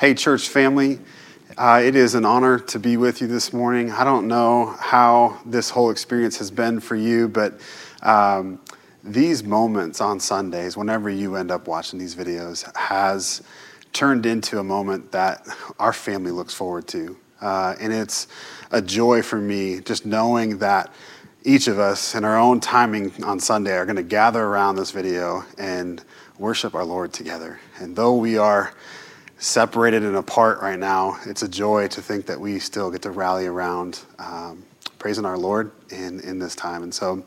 Hey, church family. Uh, it is an honor to be with you this morning. I don't know how this whole experience has been for you, but um, these moments on Sundays, whenever you end up watching these videos, has turned into a moment that our family looks forward to. Uh, and it's a joy for me just knowing that each of us in our own timing on Sunday are going to gather around this video and worship our Lord together. And though we are separated and apart right now, it's a joy to think that we still get to rally around um, praising our Lord in, in this time. And so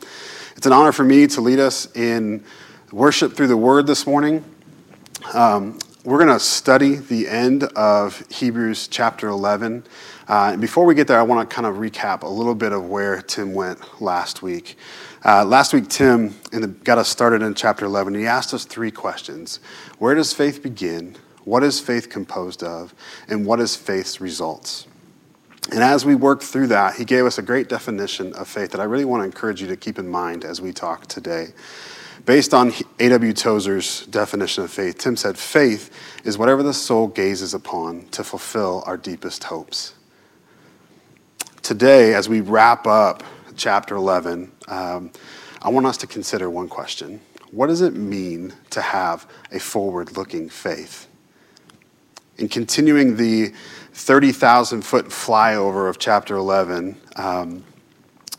it's an honor for me to lead us in worship through the Word this morning. Um, we're going to study the end of Hebrews chapter 11. Uh, and before we get there, I want to kind of recap a little bit of where Tim went last week. Uh, last week, Tim the, got us started in chapter 11. He asked us three questions Where does faith begin? What is faith composed of? And what is faith's results? And as we worked through that, he gave us a great definition of faith that I really want to encourage you to keep in mind as we talk today. Based on A.W. Tozer's definition of faith, Tim said, Faith is whatever the soul gazes upon to fulfill our deepest hopes. Today, as we wrap up chapter 11, um, I want us to consider one question What does it mean to have a forward looking faith? In continuing the 30,000 foot flyover of chapter 11, um,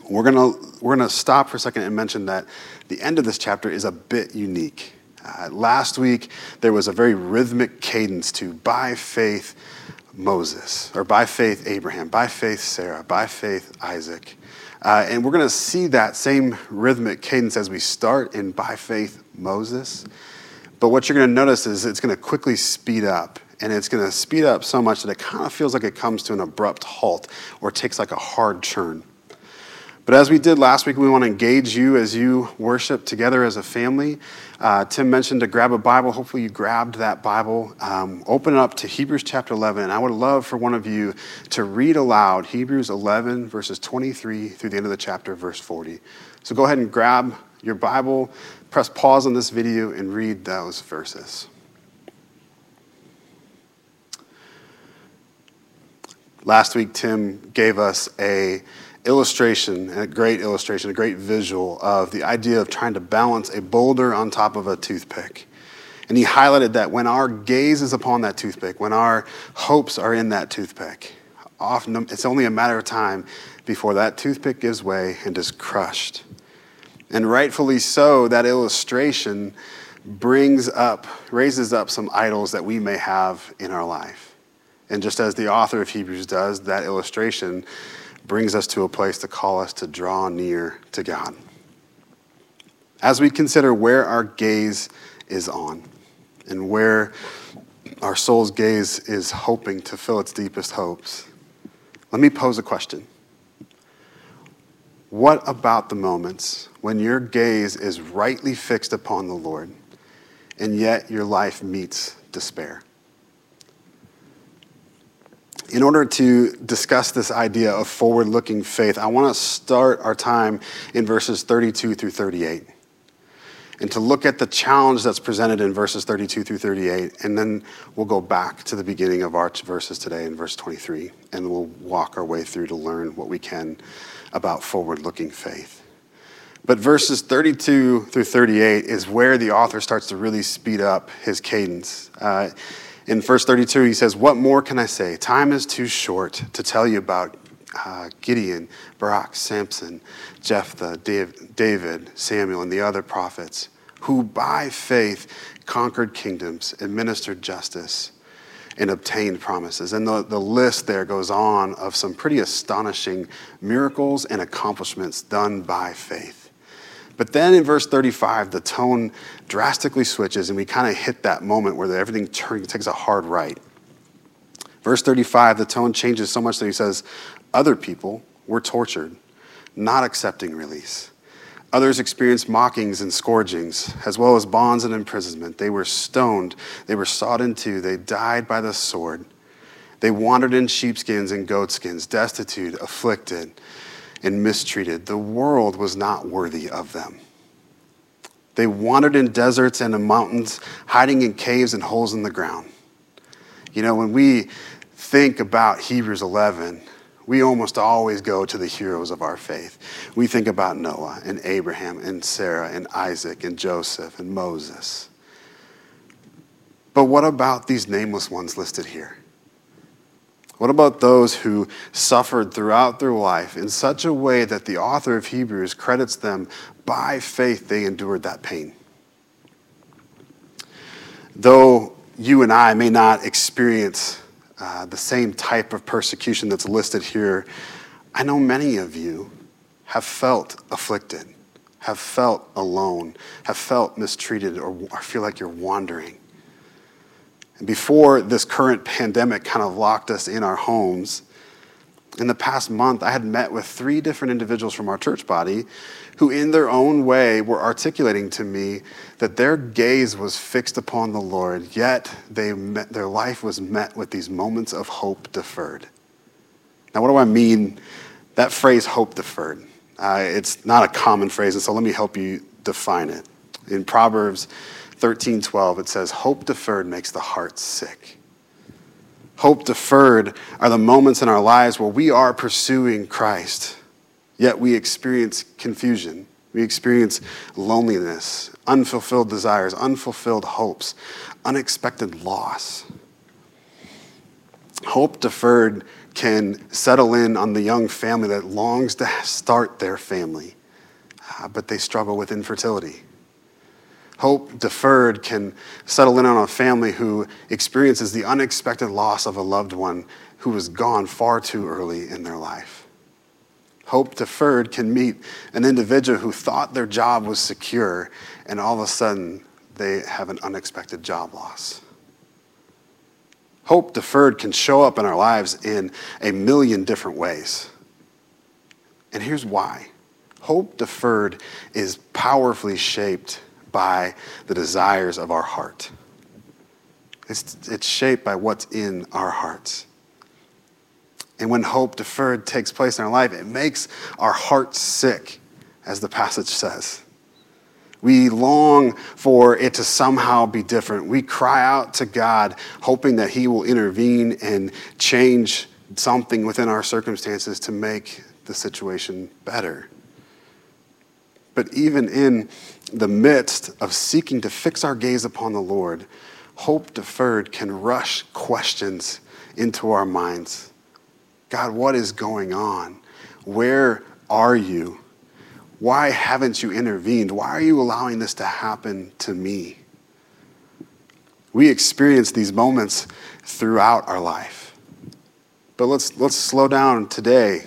we're going we're gonna stop for a second and mention that the end of this chapter is a bit unique. Uh, last week, there was a very rhythmic cadence to by faith Moses, or by faith Abraham, by faith Sarah, by faith Isaac. Uh, and we're going to see that same rhythmic cadence as we start in by faith Moses. But what you're going to notice is it's going to quickly speed up and it's going to speed up so much that it kind of feels like it comes to an abrupt halt or takes like a hard turn. But as we did last week, we want to engage you as you worship together as a family. Uh, Tim mentioned to grab a Bible. Hopefully, you grabbed that Bible. Um, open it up to Hebrews chapter 11. And I would love for one of you to read aloud Hebrews 11, verses 23 through the end of the chapter, verse 40. So go ahead and grab your Bible, press pause on this video, and read those verses. Last week, Tim gave us a illustration, a great illustration, a great visual of the idea of trying to balance a boulder on top of a toothpick. And he highlighted that when our gaze is upon that toothpick, when our hopes are in that toothpick, often it's only a matter of time before that toothpick gives way and is crushed. And rightfully so, that illustration brings up, raises up some idols that we may have in our life. And just as the author of Hebrews does, that illustration brings us to a place to call us to draw near to God. As we consider where our gaze is on and where our soul's gaze is hoping to fill its deepest hopes, let me pose a question. What about the moments when your gaze is rightly fixed upon the Lord and yet your life meets despair? in order to discuss this idea of forward looking faith, I want to start our time in verses 32 through 38 and to look at the challenge that's presented in verses 32 through 38. And then we'll go back to the beginning of our verses today in verse 23, and we'll walk our way through to learn what we can about forward looking faith. But verses 32 through 38 is where the author starts to really speed up his cadence. Uh, in verse 32, he says, What more can I say? Time is too short to tell you about uh, Gideon, Barak, Samson, Jephthah, David, Samuel, and the other prophets who by faith conquered kingdoms, administered justice, and obtained promises. And the, the list there goes on of some pretty astonishing miracles and accomplishments done by faith. But then in verse 35, the tone drastically switches, and we kind of hit that moment where everything turns, takes a hard right. Verse 35, the tone changes so much that he says, Other people were tortured, not accepting release. Others experienced mockings and scourgings, as well as bonds and imprisonment. They were stoned, they were sawed in two, they died by the sword. They wandered in sheepskins and goatskins, destitute, afflicted and mistreated. The world was not worthy of them. They wandered in deserts and in mountains, hiding in caves and holes in the ground. You know, when we think about Hebrews 11, we almost always go to the heroes of our faith. We think about Noah and Abraham and Sarah and Isaac and Joseph and Moses. But what about these nameless ones listed here? What about those who suffered throughout their life in such a way that the author of Hebrews credits them by faith they endured that pain? Though you and I may not experience uh, the same type of persecution that's listed here, I know many of you have felt afflicted, have felt alone, have felt mistreated, or, or feel like you're wandering. And before this current pandemic kind of locked us in our homes, in the past month, I had met with three different individuals from our church body who, in their own way, were articulating to me that their gaze was fixed upon the Lord, yet they met, their life was met with these moments of hope deferred. Now, what do I mean? That phrase, hope deferred. Uh, it's not a common phrase, and so let me help you define it. In Proverbs 13 12, it says, Hope deferred makes the heart sick. Hope deferred are the moments in our lives where we are pursuing Christ, yet we experience confusion. We experience loneliness, unfulfilled desires, unfulfilled hopes, unexpected loss. Hope deferred can settle in on the young family that longs to start their family, uh, but they struggle with infertility. Hope deferred can settle in on a family who experiences the unexpected loss of a loved one who was gone far too early in their life. Hope deferred can meet an individual who thought their job was secure and all of a sudden they have an unexpected job loss. Hope deferred can show up in our lives in a million different ways. And here's why hope deferred is powerfully shaped by the desires of our heart. It's, it's shaped by what's in our hearts. And when hope deferred takes place in our life, it makes our hearts sick, as the passage says. We long for it to somehow be different. We cry out to God, hoping that He will intervene and change something within our circumstances to make the situation better. But even in the midst of seeking to fix our gaze upon the Lord, hope deferred can rush questions into our minds. God, what is going on? Where are you? Why haven't you intervened? Why are you allowing this to happen to me? We experience these moments throughout our life. But let's, let's slow down today.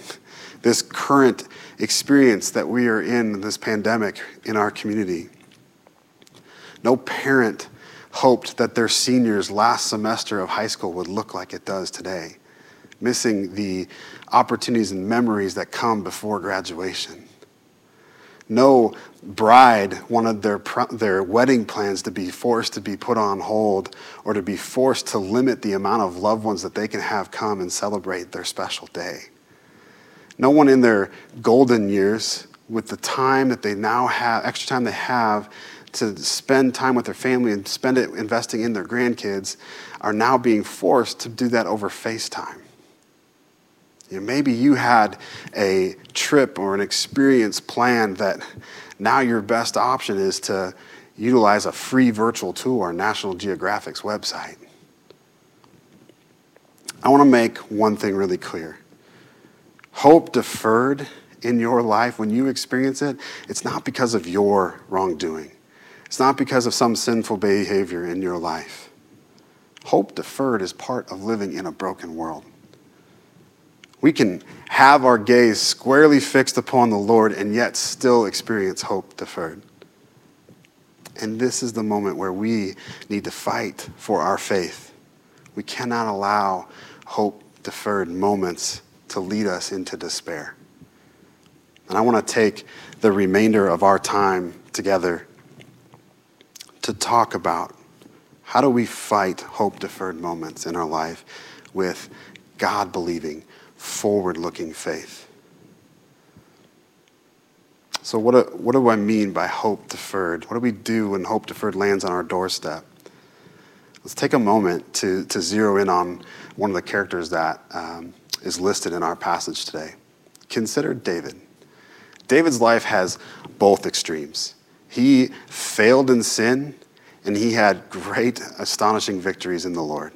This current experience that we are in this pandemic in our community. No parent hoped that their seniors' last semester of high school would look like it does today, missing the opportunities and memories that come before graduation. No bride wanted their, their wedding plans to be forced to be put on hold or to be forced to limit the amount of loved ones that they can have come and celebrate their special day. No one in their golden years, with the time that they now have, extra time they have to spend time with their family and spend it investing in their grandkids, are now being forced to do that over FaceTime. You know, maybe you had a trip or an experience planned that now your best option is to utilize a free virtual tour on National Geographic's website. I want to make one thing really clear hope deferred in your life, when you experience it, it's not because of your wrongdoing. It's not because of some sinful behavior in your life. Hope deferred is part of living in a broken world. We can have our gaze squarely fixed upon the Lord and yet still experience hope deferred. And this is the moment where we need to fight for our faith. We cannot allow hope deferred moments to lead us into despair. And I want to take the remainder of our time together to talk about how do we fight hope deferred moments in our life with God believing, forward looking faith. So, what do, what do I mean by hope deferred? What do we do when hope deferred lands on our doorstep? Let's take a moment to, to zero in on one of the characters that um, is listed in our passage today. Consider David. David's life has both extremes. He failed in sin, and he had great, astonishing victories in the Lord.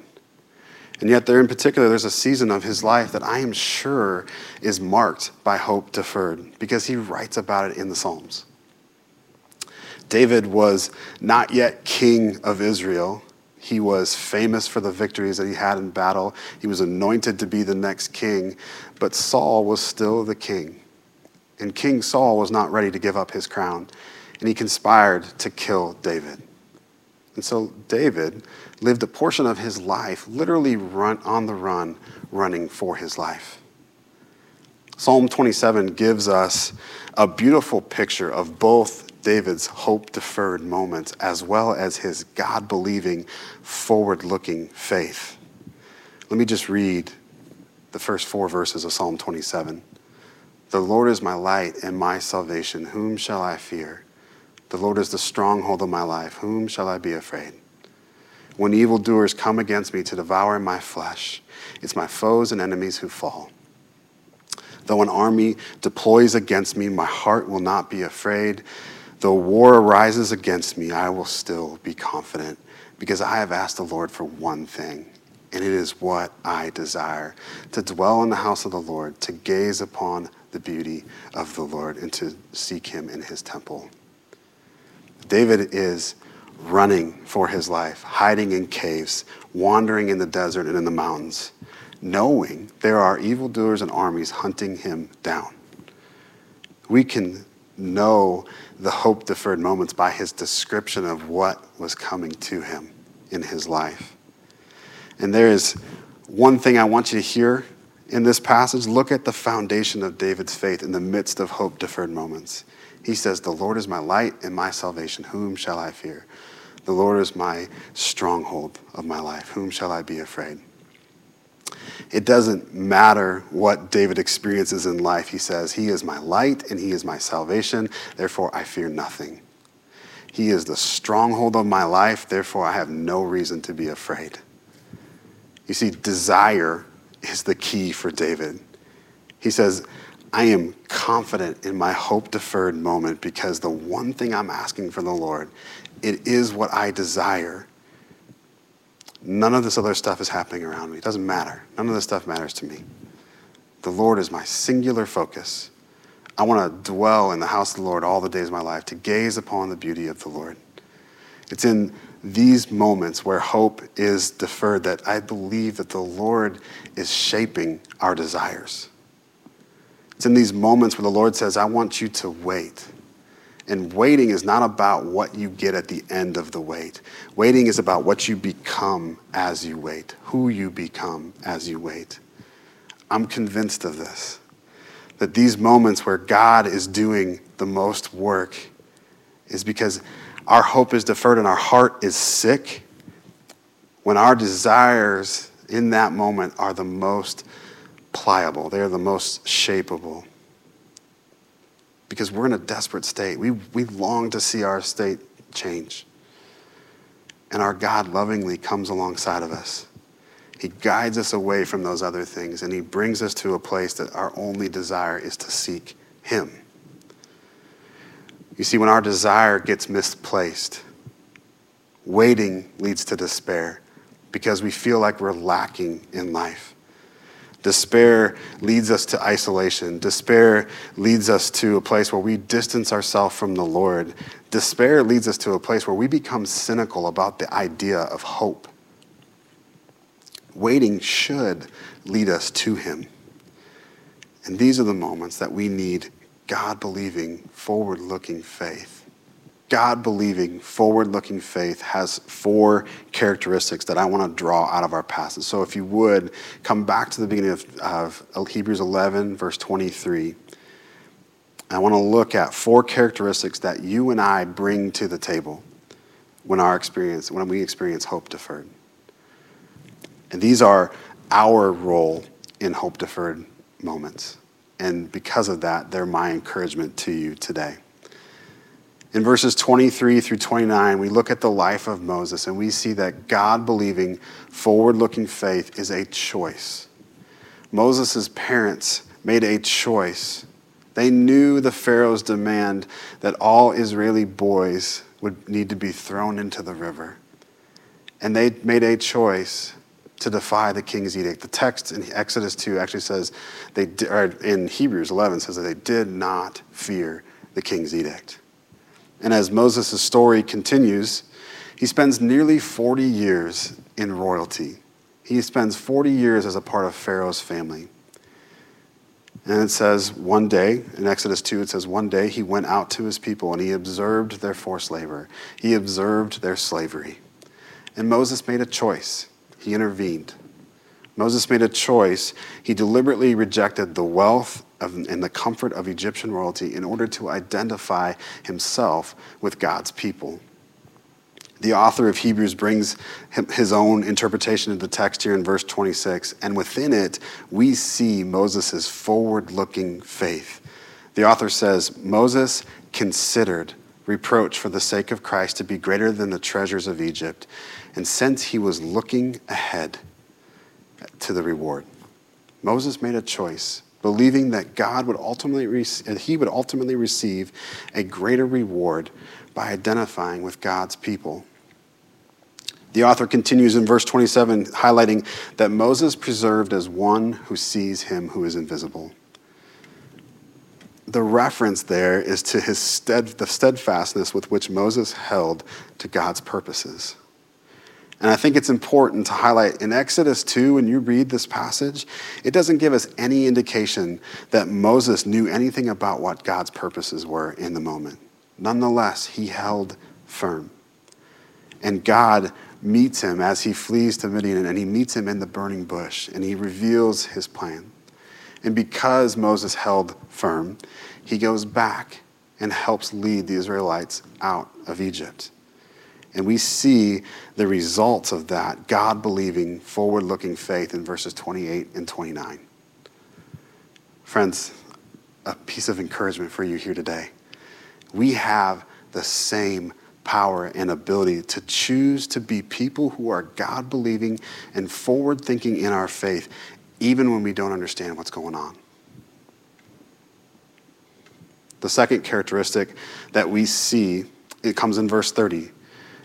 And yet, there in particular, there's a season of his life that I am sure is marked by hope deferred because he writes about it in the Psalms. David was not yet king of Israel. He was famous for the victories that he had in battle. He was anointed to be the next king, but Saul was still the king. And King Saul was not ready to give up his crown, and he conspired to kill David. And so David lived a portion of his life literally run on the run, running for his life. Psalm 27 gives us a beautiful picture of both David's hope deferred moments as well as his God believing, forward looking faith. Let me just read the first four verses of Psalm 27. The Lord is my light and my salvation. Whom shall I fear? The Lord is the stronghold of my life. Whom shall I be afraid? When evildoers come against me to devour my flesh, it's my foes and enemies who fall. Though an army deploys against me, my heart will not be afraid. Though war arises against me, I will still be confident, because I have asked the Lord for one thing, and it is what I desire to dwell in the house of the Lord, to gaze upon the beauty of the Lord, and to seek him in his temple. David is running for his life, hiding in caves, wandering in the desert and in the mountains, knowing there are evildoers and armies hunting him down. We can know the hope deferred moments by his description of what was coming to him in his life. And there is one thing I want you to hear in this passage. Look at the foundation of David's faith in the midst of hope deferred moments. He says, The Lord is my light and my salvation. Whom shall I fear? The Lord is my stronghold of my life. Whom shall I be afraid? It doesn't matter what David experiences in life. He says, He is my light and He is my salvation. Therefore, I fear nothing. He is the stronghold of my life. Therefore, I have no reason to be afraid. You see, desire is the key for David. He says, I am confident in my hope deferred moment because the one thing I'm asking for the Lord, it is what I desire. None of this other stuff is happening around me. It doesn't matter. None of this stuff matters to me. The Lord is my singular focus. I want to dwell in the house of the Lord all the days of my life, to gaze upon the beauty of the Lord. It's in these moments where hope is deferred that I believe that the Lord is shaping our desires. It's in these moments where the Lord says, I want you to wait. And waiting is not about what you get at the end of the wait. Waiting is about what you become as you wait, who you become as you wait. I'm convinced of this. That these moments where God is doing the most work is because our hope is deferred and our heart is sick. When our desires in that moment are the most pliable, they are the most shapeable. Because we're in a desperate state. We, we long to see our state change. And our God lovingly comes alongside of us. He guides us away from those other things, and He brings us to a place that our only desire is to seek Him. You see, when our desire gets misplaced, waiting leads to despair because we feel like we're lacking in life. Despair leads us to isolation. Despair leads us to a place where we distance ourselves from the Lord. Despair leads us to a place where we become cynical about the idea of hope. Waiting should lead us to Him. And these are the moments that we need God believing, forward looking faith. God believing, forward looking faith has four characteristics that I want to draw out of our passage. So if you would, come back to the beginning of, of Hebrews 11, verse 23. I want to look at four characteristics that you and I bring to the table when our experience, when we experience hope deferred. And these are our role in hope deferred moments. And because of that, they're my encouragement to you today. In verses 23 through 29, we look at the life of Moses and we see that God believing, forward looking faith is a choice. Moses' parents made a choice. They knew the Pharaoh's demand that all Israeli boys would need to be thrown into the river. And they made a choice to defy the king's edict. The text in Exodus 2 actually says they or in Hebrews 11 says that they did not fear the king's edict. And as Moses' story continues, he spends nearly 40 years in royalty. He spends 40 years as a part of Pharaoh's family. And it says, one day, in Exodus 2, it says, one day he went out to his people and he observed their forced labor. He observed their slavery. And Moses made a choice. He intervened. Moses made a choice. He deliberately rejected the wealth of, the comfort of Egyptian royalty in order to identify himself with God's people. The author of Hebrews brings his own interpretation of the text here in verse 26, and within it, we see Moses' forward looking faith. The author says, Moses considered reproach for the sake of Christ to be greater than the treasures of Egypt, and since he was looking ahead to the reward, Moses made a choice believing that God would ultimately he would ultimately receive a greater reward by identifying with God's people. The author continues in verse 27, highlighting that Moses preserved as one who sees him who is invisible. The reference there is to his stead, the steadfastness with which Moses held to God's purposes. And I think it's important to highlight in Exodus 2, when you read this passage, it doesn't give us any indication that Moses knew anything about what God's purposes were in the moment. Nonetheless, he held firm. And God meets him as he flees to Midian, and he meets him in the burning bush, and he reveals his plan. And because Moses held firm, he goes back and helps lead the Israelites out of Egypt. And we see the results of that God believing, forward looking faith in verses 28 and 29. Friends, a piece of encouragement for you here today. We have the same power and ability to choose to be people who are God believing and forward thinking in our faith, even when we don't understand what's going on. The second characteristic that we see, it comes in verse 30.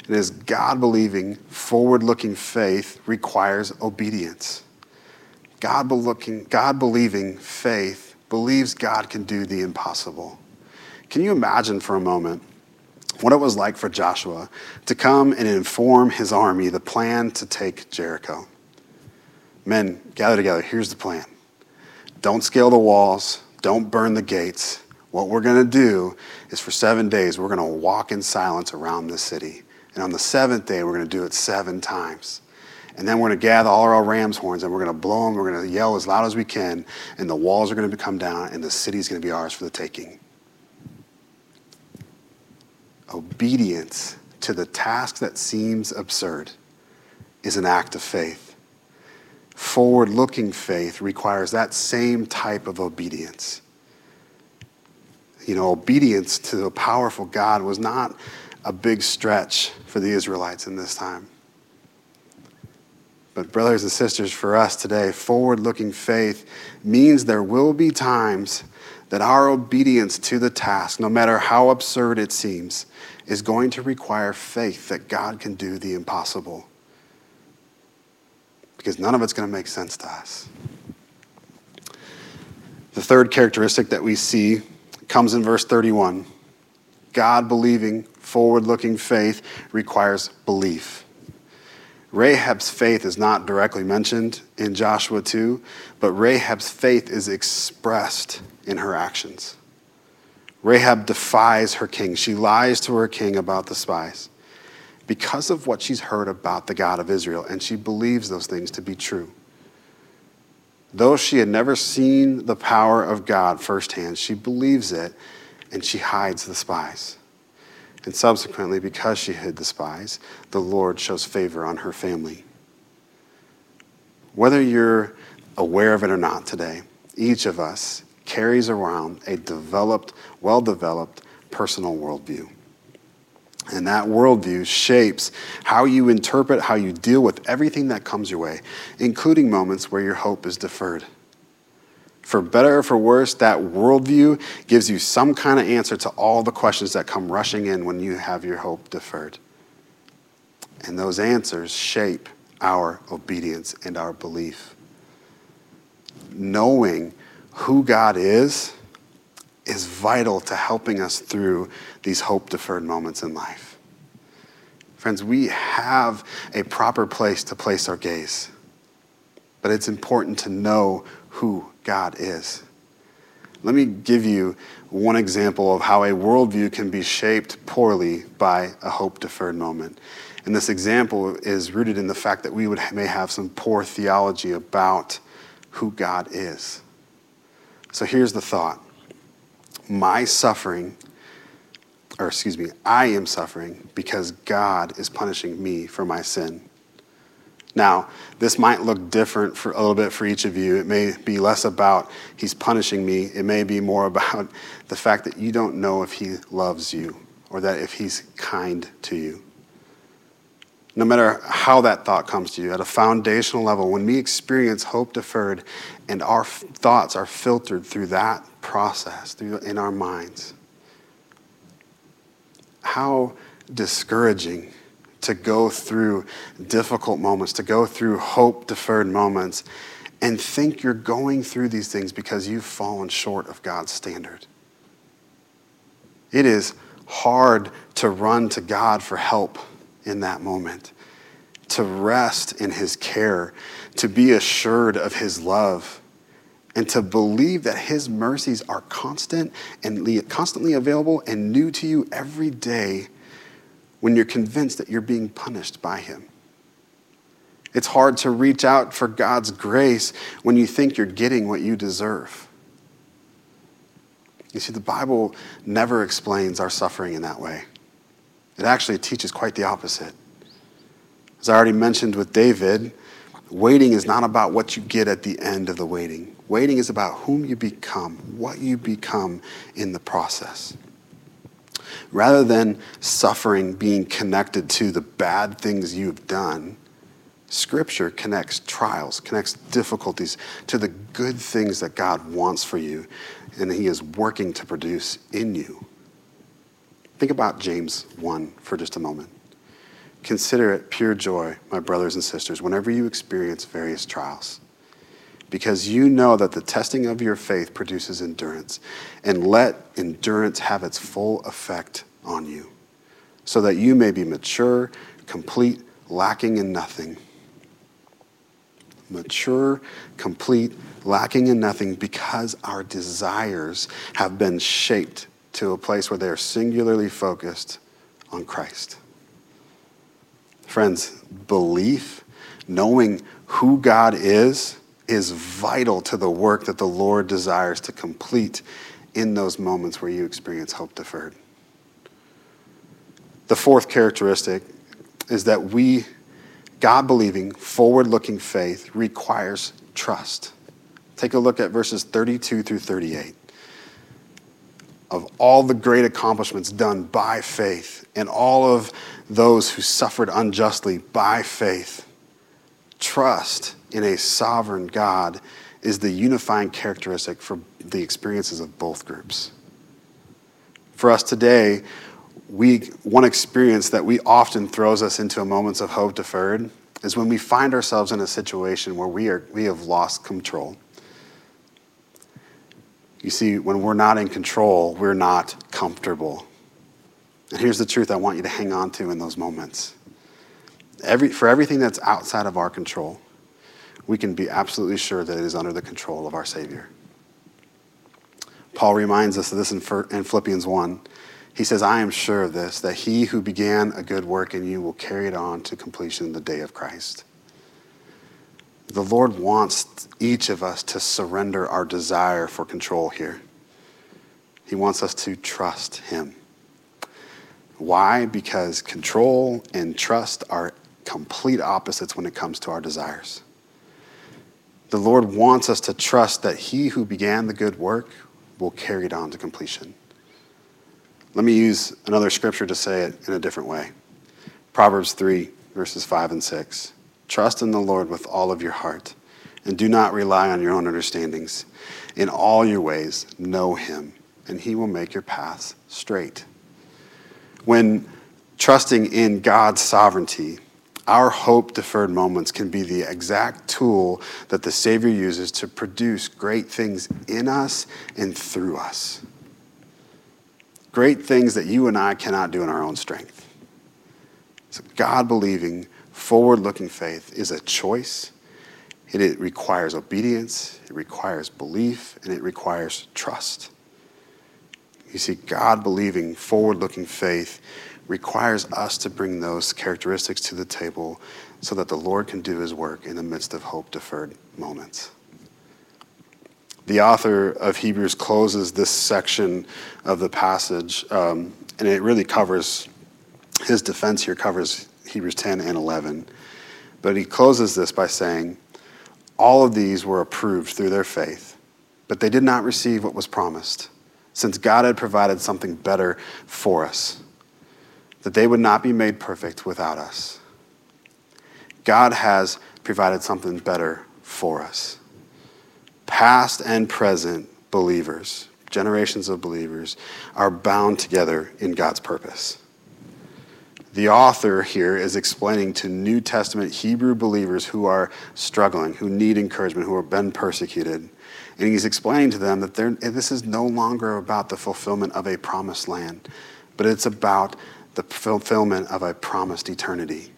It is God believing, forward looking faith requires obedience. God, believing faith believes God can do the impossible. Can you imagine for a moment what it was like for Joshua to come and inform his army the plan to take Jericho? Men, gather together. Here's the plan don't scale the walls, don't burn the gates. What we're going to do is for seven days, we're going to walk in silence around this city. And on the seventh day, we're going to do it seven times. And then we're going to gather all our ram's horns and we're going to blow them. We're going to yell as loud as we can. And the walls are going to come down and the city's going to be ours for the taking. Obedience to the task that seems absurd is an act of faith. Forward looking faith requires that same type of obedience. You know, obedience to a powerful God was not a big stretch for the Israelites in this time. But, brothers and sisters, for us today, forward looking faith means there will be times that our obedience to the task, no matter how absurd it seems, is going to require faith that God can do the impossible. Because none of it's going to make sense to us. The third characteristic that we see comes in verse 31 God believing forward looking faith requires belief. Rahab's faith is not directly mentioned in Joshua 2, but Rahab's faith is expressed in her actions. Rahab defies her king. She lies to her king about the spies because of what she's heard about the God of Israel, and she believes those things to be true. Though she had never seen the power of God firsthand, she believes it and she hides the spies. And subsequently, because she hid the spies, the Lord shows favor on her family. Whether you're aware of it or not today, each of us carries around a developed, well developed personal worldview. And that worldview shapes how you interpret, how you deal with everything that comes your way, including moments where your hope is deferred. For better or for worse, that worldview gives you some kind of answer to all the questions that come rushing in when you have your hope deferred. And those answers shape our obedience and our belief. Knowing who God is is vital to helping us through these hope deferred moments in life. Friends, we have a proper place to place our gaze, but it's important to know who God is. Let me give you one example of how a worldview can be shaped poorly by a hope deferred moment. And this example is rooted in the fact that we would, may have some poor theology about who God is. So here's the thought my suffering, or excuse me, I am suffering because God is punishing me for my sin. Now, this might look different for a little bit for each of you. It may be less about he's punishing me. It may be more about the fact that you don't know if he loves you or that if he's kind to you. No matter how that thought comes to you, at a foundational level, when we experience hope deferred and our thoughts are filtered through that process through, in our minds, how discouraging to go through difficult moments, to go through hope deferred moments, and think you're going through these things because you've fallen short of God's standard. It is hard to run to God for help in that moment, to rest in His care, to be assured of His love, and to believe that His mercies are constant and constantly available and new to you every day when you're convinced that you're being punished by Him. It's hard to reach out for God's grace when you think you're getting what you deserve. You see, the Bible never explains our suffering in that way. It actually teaches quite the opposite. As I already mentioned with David, waiting is not about what you get at the end of the waiting. Waiting is about whom you become, what you become in the process. Rather than suffering being connected to the bad things you've done, Scripture connects trials, connects difficulties to the good things that God wants for you and He is working to produce in you. Think about James 1 for just a moment. Consider it pure joy, my brothers and sisters, whenever you experience various trials because you know that the testing of your faith produces endurance. And let endurance have its full effect on you, so that you may be mature, complete, lacking in nothing. Mature, complete, lacking in nothing, because our desires have been shaped to a place where they are singularly focused on Christ. Friends, belief, knowing who God is, is vital to the work that the Lord desires to complete in those moments where you experience hope deferred. The fourth characteristic is that we, God believing, forward looking faith requires trust. Take a look at verses 32 through 38. Of all the great accomplishments done by faith and all of those who suffered unjustly by faith, trust in a sovereign God is the unifying characteristic for the experiences of both groups. For us today, we, one experience that we often throws us into moments of hope deferred is when we find ourselves in a situation where we, are, we have lost control. You see, when we're not in control, we're not comfortable. And here's the truth I want you to hang on to in those moments. Every, for everything that's outside of our control, we can be absolutely sure that it is under the control of our Savior. Paul reminds us of this in Philippians 1. He says, I am sure of this, that he who began a good work in you will carry it on to completion the day of Christ. The Lord wants each of us to surrender our desire for control here. He wants us to trust him. Why? Because control and trust are complete opposites when it comes to our desires. The Lord wants us to trust that He who began the good work will carry it on to completion. Let me use another scripture to say it in a different way. Proverbs 3, verses 5 and 6. Trust in the Lord with all of your heart, and do not rely on your own understandings. In all your ways, know him, and he will make your paths straight. When trusting in God's sovereignty, our hope deferred moments can be the exact tool that the Savior uses to produce great things in us and through us. Great things that you and I cannot do in our own strength. So, God believing, forward looking faith is a choice. It, requires obedience, it requires belief, and it requires trust. You see, God believing, forward looking faith requires us to bring those characteristics to the table so that the Lord can do his work in the midst of hope deferred moments. The author of Hebrews closes this section of the passage, um, and it really covers his defense here, covers Hebrews 10 and 11. But he closes this by saying, All of these were approved through their faith, but they did not receive what was promised, since God had provided something better for us that they would not be made perfect without us. God has provided something better for us. Past and present believers, generations of believers, are bound together in God's purpose. The author here is explaining to New Testament Hebrew believers who are struggling, who need encouragement, who have been persecuted. And he's explaining to them that this is no longer about the fulfillment of a promised land, but it's about the fulfillment of a promised eternity.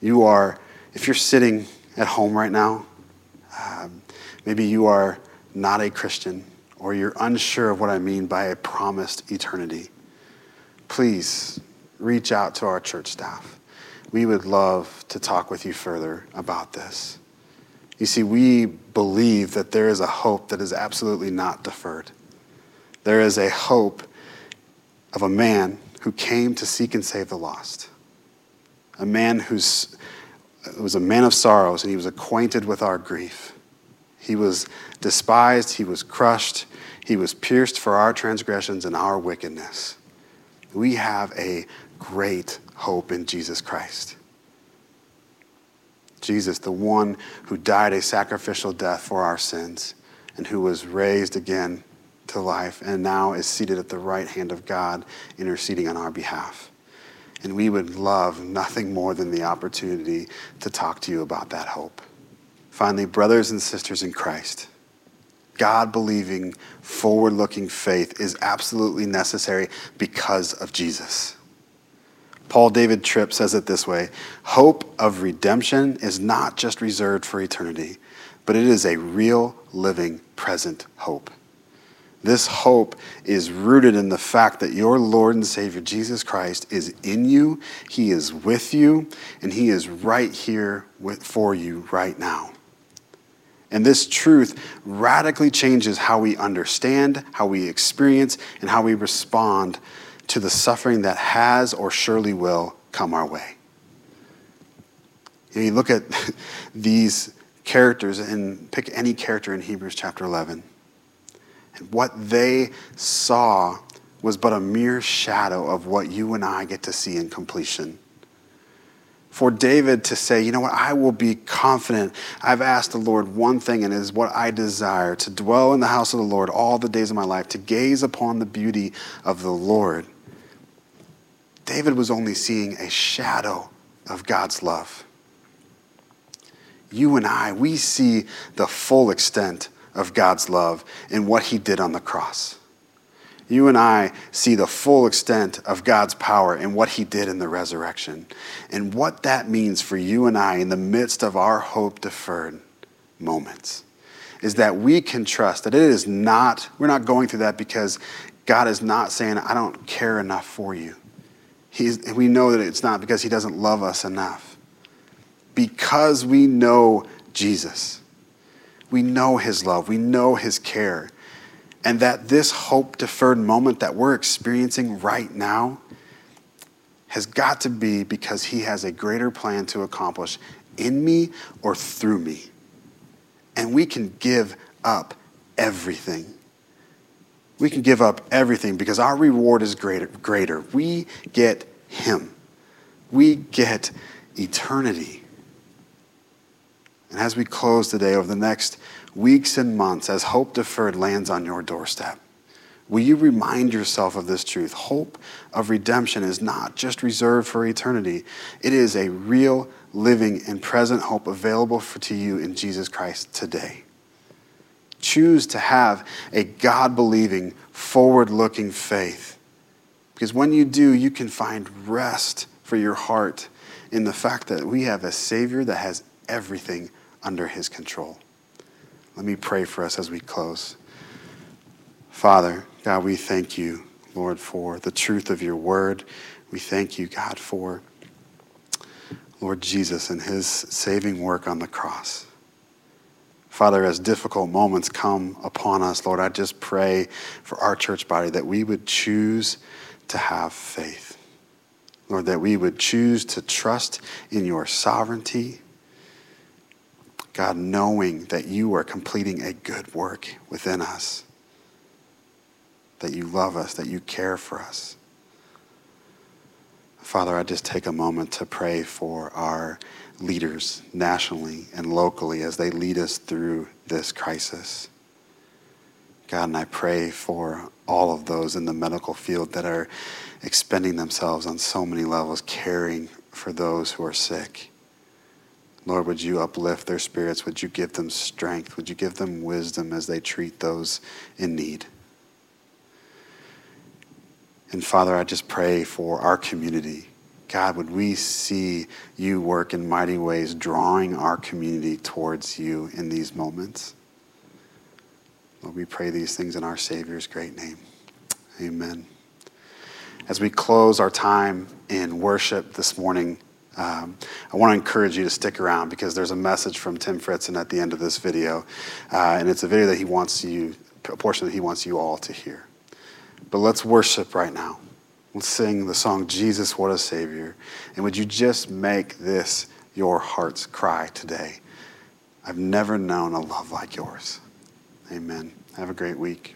You are, if you're sitting at home right now, um, maybe you are not a Christian or you're unsure of what I mean by a promised eternity. Please reach out to our church staff. We would love to talk with you further about this. You see, we believe that there is a hope that is absolutely not deferred. There is a hope of a man who came to seek and save the lost. A man who was a man of sorrows and he was acquainted with our grief. He was despised, he was crushed, he was pierced for our transgressions and our wickedness. We have a great hope in Jesus Christ. Jesus, the one who died a sacrificial death for our sins and who was raised again to life and now is seated at the right hand of God, interceding on our behalf. And we would love nothing more than the opportunity to talk to you about that hope. Finally, brothers and sisters in Christ, God believing, forward looking faith is absolutely necessary because of Jesus. Paul David Tripp says it this way Hope of redemption is not just reserved for eternity, but it is a real, living, present hope. This hope is rooted in the fact that your Lord and Savior Jesus Christ is in you, He is with you, and He is right here with, for you right now. And this truth radically changes how we understand, how we experience, and how we respond to the suffering that has or surely will come our way. You, look at these characters and pick any character in Hebrews chapter 11 and what they saw was but a mere shadow of what you and I get to see in completion. For David to say, you know what, I will be confident. I've asked the Lord one thing, and it is what I desire to dwell in the house of the Lord all the days of my life, to gaze upon the beauty of the Lord. David was only seeing a shadow of God's love. You and I, we see the full extent of God's love and what he did on the cross. You and I see the full extent of God's power and what he did in the resurrection and what that means for you and I in the midst of our hope deferred moments is that we can trust that it is not, we're not going through that because God is not saying, I don't care enough for you. He's, we know that it's not because he doesn't love us enough. Because we know Jesus we know His love, we know His care, and that this hope deferred moment that we're experiencing right now has got to be because He has a greater plan to accomplish in me or through me. And we can give up everything. We can give up everything because our reward is greater. greater. We get Him, we get eternity. And as we close today, over the next weeks and months, as hope deferred lands on your doorstep, will you remind yourself of this truth? Hope of redemption is not just reserved for eternity, it is a real, living, and present hope available for, to you in Jesus Christ today. Choose to have a God believing, forward looking faith. Because when you do, you can find rest for your heart in the fact that we have a Savior that has everything under his control. Let me pray for us as we close. Father, God, we thank you, Lord, for the truth of your word. We thank you, God, for Lord Jesus and his saving work on the cross. Father, as difficult moments come upon us, Lord, I just pray for our church body that we would choose to have faith. Lord, that we would choose to trust in your sovereignty God, knowing that you are completing a good work within us, that you love us, that you care for us. Father, I just take a moment to pray for our leaders nationally and locally as they lead us through this crisis. God, and I pray for all of those in the medical field that are expending themselves on so many levels, caring for those who are sick. Lord, would you uplift their spirits? Would you give them strength? Would you give them wisdom as they treat those in need? And Father, I just pray for our community. God, would we see you work in mighty ways, drawing our community towards you in these moments? Lord, we pray these things in our Savior's great name. Amen. As we close our time in worship this morning, um, I want to encourage you to stick around because there's a message from Tim Fritzen at the end of this video, uh, and it's a video that he wants you, a portion that he wants you all to hear. But let's worship right now. Let's sing the song Jesus, What a Savior. And would you just make this your heart's cry today? I've never known a love like yours. Amen. Have a great week.